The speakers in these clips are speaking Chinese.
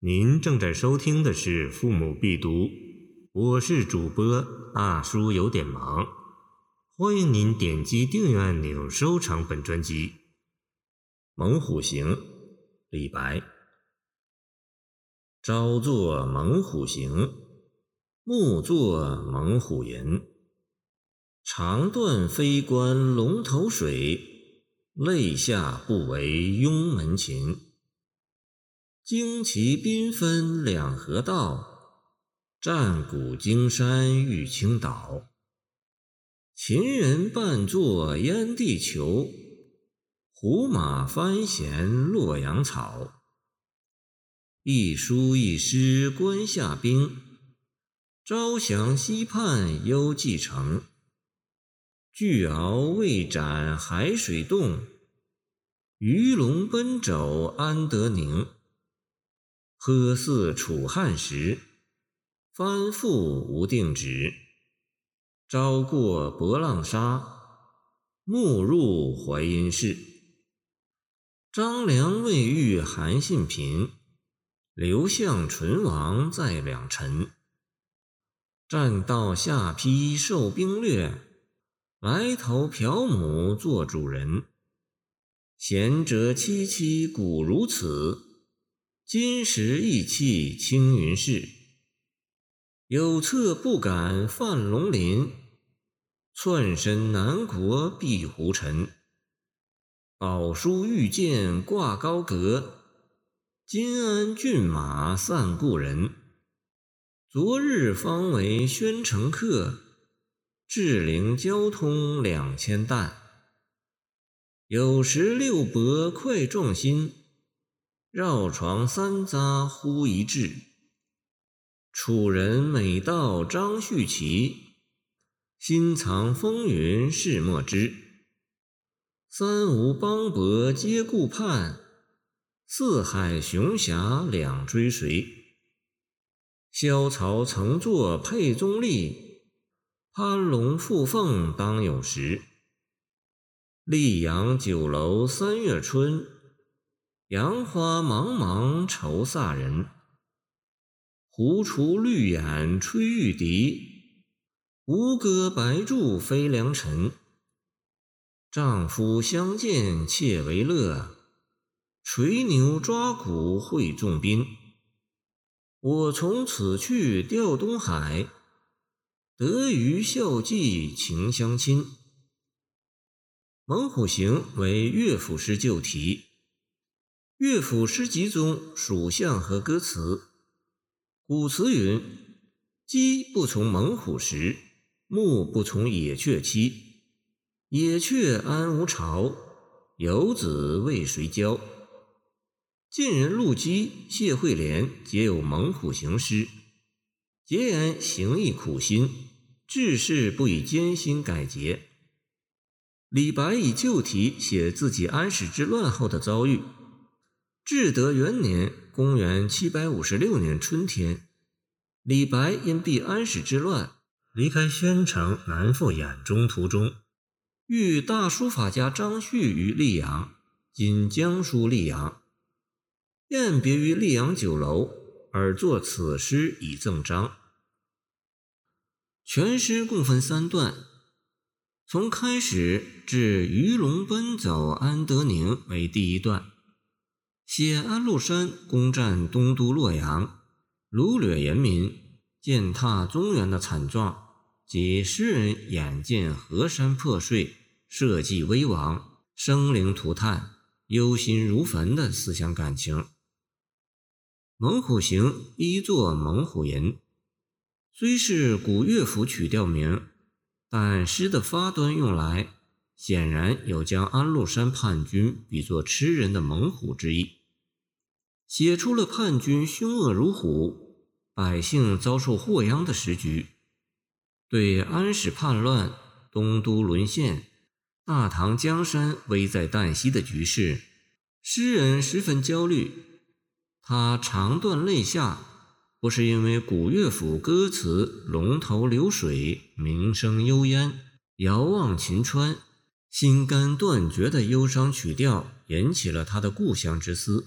您正在收听的是《父母必读》，我是主播大叔，有点忙。欢迎您点击订阅按钮，收藏本专辑。《猛虎行》李白。朝作猛虎行，暮作猛虎吟。长断飞关龙头水，泪下不为拥门琴。旌旗缤纷两河道，战鼓惊山玉倾岛。秦人半作燕地裘，胡马翻衔洛阳草。一书一诗关下兵，朝降西畔幽蓟城。巨鳌未展海水冻，鱼龙奔走安得宁？喝似楚汉时，翻覆无定止。朝过博浪沙，暮入淮阴市。张良未遇韩信频，刘向唇亡在两陈。栈道下邳受兵略，来投朴母做主人。贤者戚戚古如此。金石意气青云市，有策不敢犯龙鳞，窜身南国避胡尘。宝书玉剑挂高阁，金鞍骏马散故人。昨日方为宣城客，至陵交通两千担。有时六伯快壮心。绕床三匝忽一掷，楚人每道张旭齐，心藏风云事莫知。三吴邦伯皆顾盼，四海雄侠两追随。萧曹曾作沛宗立，攀龙附凤当有时。溧阳酒楼三月春。杨花茫茫愁飒人，胡雏绿眼吹玉笛，吴歌白柱飞良辰。丈夫相见妾为乐，垂牛抓鼓会众宾。我从此去调东海，得余孝寄情相亲。《猛虎行》为乐府诗旧题。乐府诗集中属相和歌词。古词云：“鸡不从猛虎食，木不从野雀栖。野雀安无巢？游子为谁教？”晋人陆机、谢惠莲皆有《猛虎行》诗，皆言行义苦心，志士不以艰辛改节。李白以旧题写自己安史之乱后的遭遇。至德元年（公元756年）春天，李白因避安史之乱，离开宣城南赴兖中途中，遇大书法家张旭于溧阳（今江苏溧阳），宴别于溧阳酒楼，而作此诗以赠张。全诗共分三段，从开始至“鱼龙奔走安得宁”为第一段。写安禄山攻占东都洛阳，掳掠人民，践踏中原的惨状，及诗人眼见河山破碎，社稷危亡，生灵涂炭，忧心如焚的思想感情。《猛虎行》一作《猛虎吟》，虽是古乐府曲调名，但诗的发端用来，显然有将安禄山叛军比作吃人的猛虎之意。写出了叛军凶恶如虎，百姓遭受祸殃的时局，对安史叛乱、东都沦陷、大唐江山危在旦夕的局势，诗人十分焦虑。他长断泪下，不是因为古乐府歌词“龙头流水，鸣声幽咽，遥望秦川，心肝断绝”的忧伤曲调引起了他的故乡之思。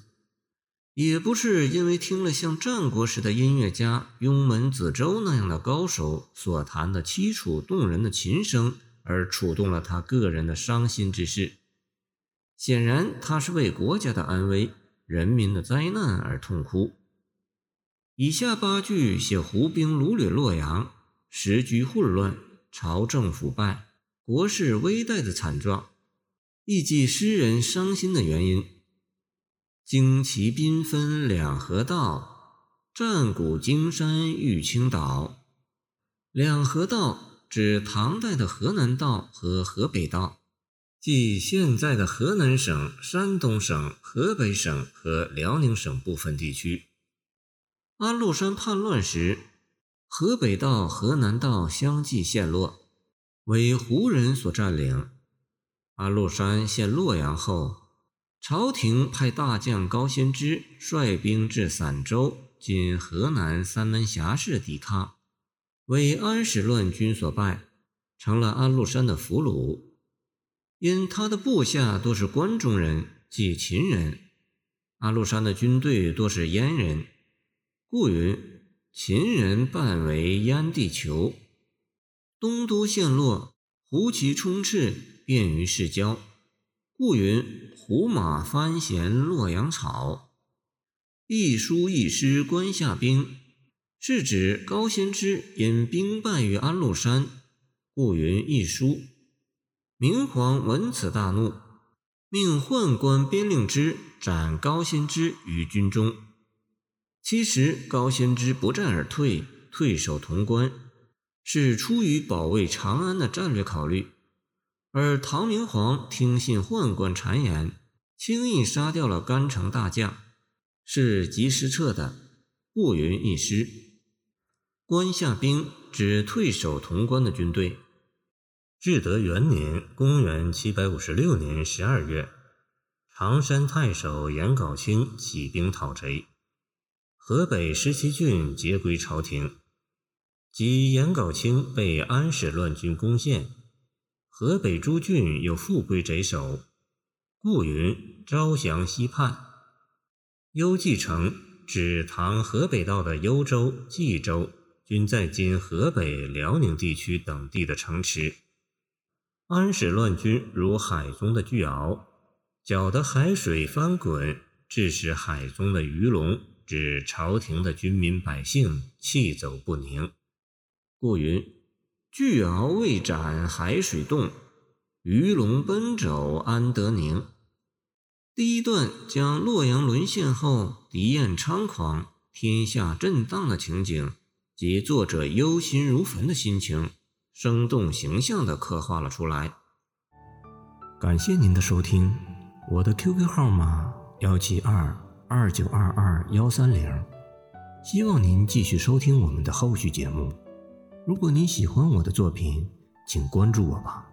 也不是因为听了像战国时的音乐家雍门子周那样的高手所弹的凄楚动人的琴声而触动了他个人的伤心之事。显然，他是为国家的安危、人民的灾难而痛哭。以下八句写胡兵掳掠洛阳，时局混乱，朝政腐败，国势危殆的惨状，亦即诗人伤心的原因。旌旗缤纷两河道，战鼓惊山玉清岛。两河道指唐代的河南道和河北道，即现在的河南省、山东省、河北省和辽宁省部分地区。安禄山叛乱时，河北道、河南道相继陷落，为胡人所占领。安禄山陷洛阳后。朝廷派大将高仙芝率兵至散州（今河南三门峡市）抵抗，为安史乱军所败，成了安禄山的俘虏。因他的部下多是关中人，即秦人；安禄山的军队多是燕人，故云秦人半为燕地囚。东都陷落，胡骑充斥，便于市郊。故云胡马翻衔洛阳草，一书一诗关下兵，是指高仙芝因兵败于安禄山，故云一书。明皇闻此大怒，命宦官边令之斩高仙芝于军中。其实高仙芝不战而退，退守潼关，是出于保卫长安的战略考虑。而唐明皇听信宦官谗言，轻易杀掉了甘城大将，是及时撤的，不允一失。关下兵指退守潼关的军队。至德元年（公元756年）十二月，常山太守颜杲卿起兵讨贼，河北十七郡皆归朝廷，及颜杲卿被安史乱军攻陷。河北诸郡又复归贼手，故云招降西叛。幽蓟城指唐河北道的幽州、冀州，均在今河北、辽宁地区等地的城池。安史乱军如海中的巨鳌，搅得海水翻滚，致使海中的鱼龙，指朝廷的军民百姓气走不宁，故云。巨鳌未斩，海水动；鱼龙奔走，安得宁？第一段将洛阳沦陷后敌焰猖狂、天下震荡的情景，及作者忧心如焚的心情，生动形象地刻画了出来。感谢您的收听，我的 QQ 号码幺七二二九二二幺三零，希望您继续收听我们的后续节目。如果你喜欢我的作品，请关注我吧。